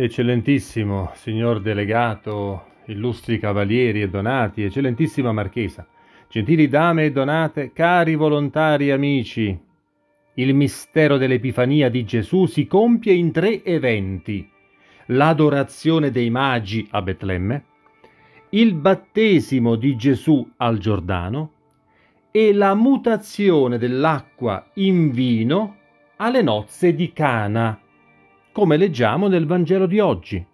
Eccellentissimo signor delegato, illustri cavalieri e donati, eccellentissima marchesa, gentili dame e donate, cari volontari amici, il mistero dell'Epifania di Gesù si compie in tre eventi. L'adorazione dei magi a Betlemme, il battesimo di Gesù al Giordano e la mutazione dell'acqua in vino alle nozze di Cana, come leggiamo nel Vangelo di oggi.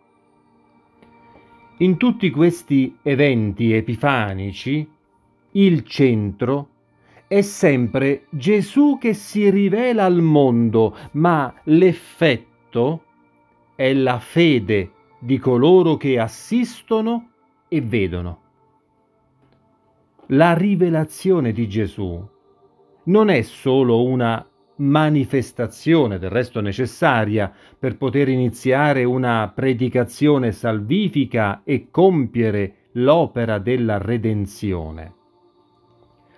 In tutti questi eventi epifanici, il centro è sempre Gesù che si rivela al mondo, ma l'effetto è la fede di coloro che assistono e vedono. La rivelazione di Gesù non è solo una manifestazione, del resto necessaria, per poter iniziare una predicazione salvifica e compiere l'opera della redenzione.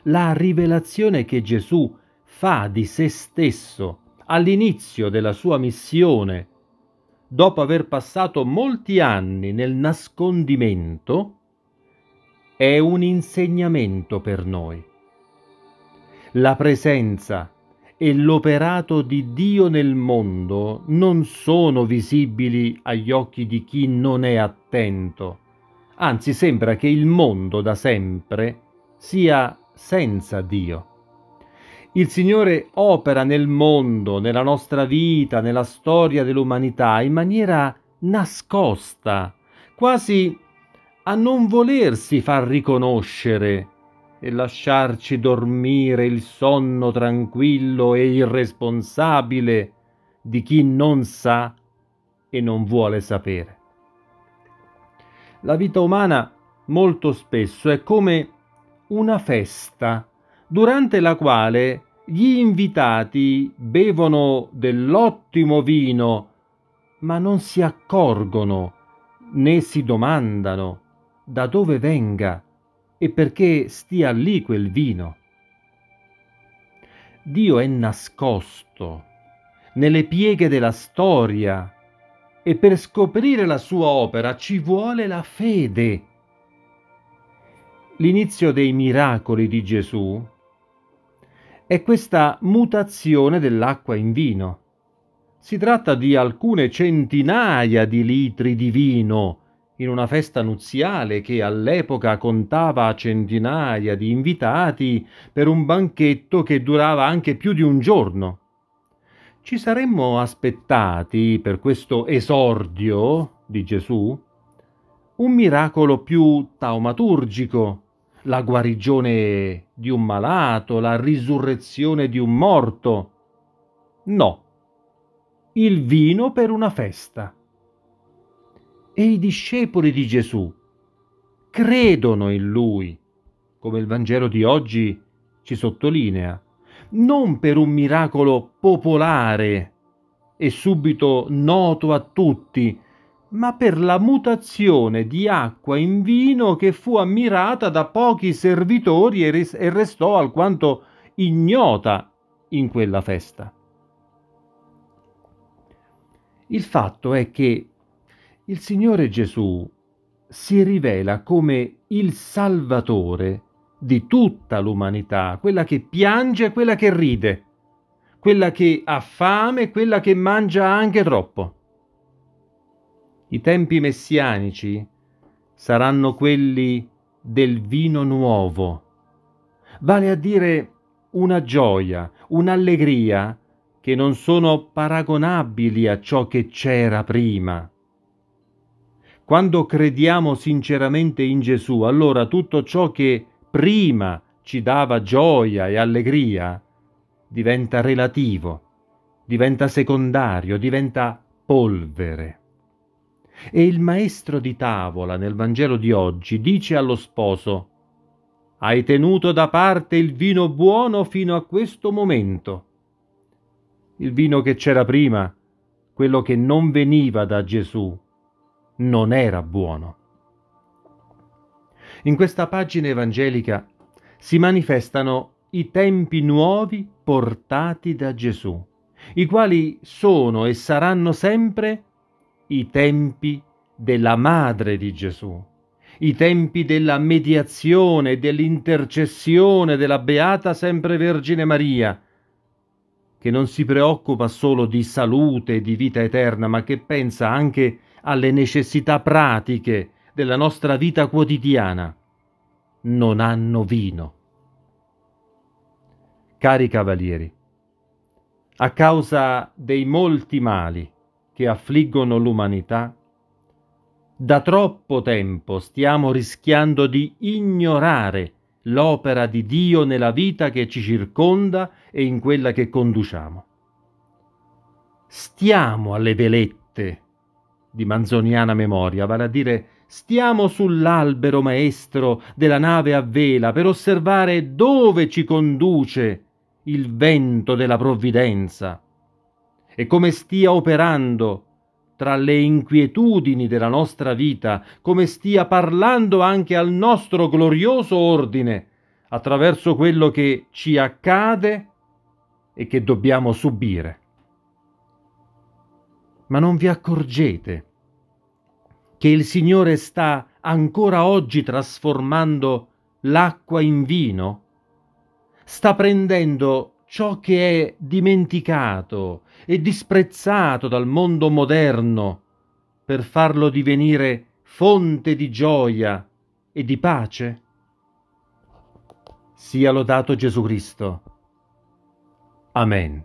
La rivelazione che Gesù fa di se stesso all'inizio della sua missione dopo aver passato molti anni nel nascondimento, è un insegnamento per noi. La presenza e l'operato di Dio nel mondo non sono visibili agli occhi di chi non è attento. Anzi, sembra che il mondo da sempre sia senza Dio. Il Signore opera nel mondo, nella nostra vita, nella storia dell'umanità in maniera nascosta, quasi a non volersi far riconoscere e lasciarci dormire il sonno tranquillo e irresponsabile di chi non sa e non vuole sapere. La vita umana molto spesso è come una festa durante la quale gli invitati bevono dell'ottimo vino, ma non si accorgono né si domandano da dove venga e perché stia lì quel vino. Dio è nascosto nelle pieghe della storia e per scoprire la sua opera ci vuole la fede. L'inizio dei miracoli di Gesù è questa mutazione dell'acqua in vino. Si tratta di alcune centinaia di litri di vino in una festa nuziale che all'epoca contava centinaia di invitati per un banchetto che durava anche più di un giorno. Ci saremmo aspettati per questo esordio di Gesù un miracolo più taumaturgico, la guarigione di un malato, la risurrezione di un morto. No, il vino per una festa. E i discepoli di Gesù credono in lui, come il Vangelo di oggi ci sottolinea, non per un miracolo popolare e subito noto a tutti, ma per la mutazione di acqua in vino che fu ammirata da pochi servitori e, res- restò alquanto ignota in quella festa. Il fatto è che il Signore Gesù si rivela come il Salvatore di tutta l'umanità, quella che piange e quella che ride, quella che ha fame e quella che mangia anche troppo. I tempi messianici saranno quelli del vino nuovo, vale a dire una gioia, un'allegria che non sono paragonabili a ciò che c'era prima. Quando crediamo sinceramente in Gesù, allora tutto ciò che prima ci dava gioia e allegria diventa relativo, diventa secondario, diventa polvere. E il maestro di tavola nel Vangelo di oggi dice allo sposo, hai tenuto da parte il vino buono fino a questo momento. Il vino che c'era prima, quello che non veniva da Gesù, non era buono. In questa pagina evangelica si manifestano i tempi nuovi portati da Gesù, i quali sono e saranno sempre i tempi della Madre di Gesù, i tempi della mediazione, dell'intercessione della Beata Sempre Vergine Maria, che non si preoccupa solo di salute e di vita eterna, ma che pensa anche alle necessità pratiche della nostra vita quotidiana, non hanno vino. Cari cavalieri, a causa dei molti mali che affliggono l'umanità, da troppo tempo stiamo rischiando di ignorare l'opera di Dio nella vita che ci circonda e in quella che conduciamo. Stiamo alle velette di manzoniana memoria, vale a dire stiamo sull'albero maestro della nave a vela per osservare dove ci conduce il vento della provvidenza e come stia operando tra le inquietudini della nostra vita, come stia parlando anche al nostro glorioso ordine attraverso quello che ci accade e che dobbiamo subire. Ma non vi accorgete che il Signore sta ancora oggi trasformando l'acqua in vino? Sta prendendo ciò che è dimenticato e disprezzato dal mondo moderno per farlo divenire fonte di gioia e di pace? Sia lodato Gesù Cristo. Amen.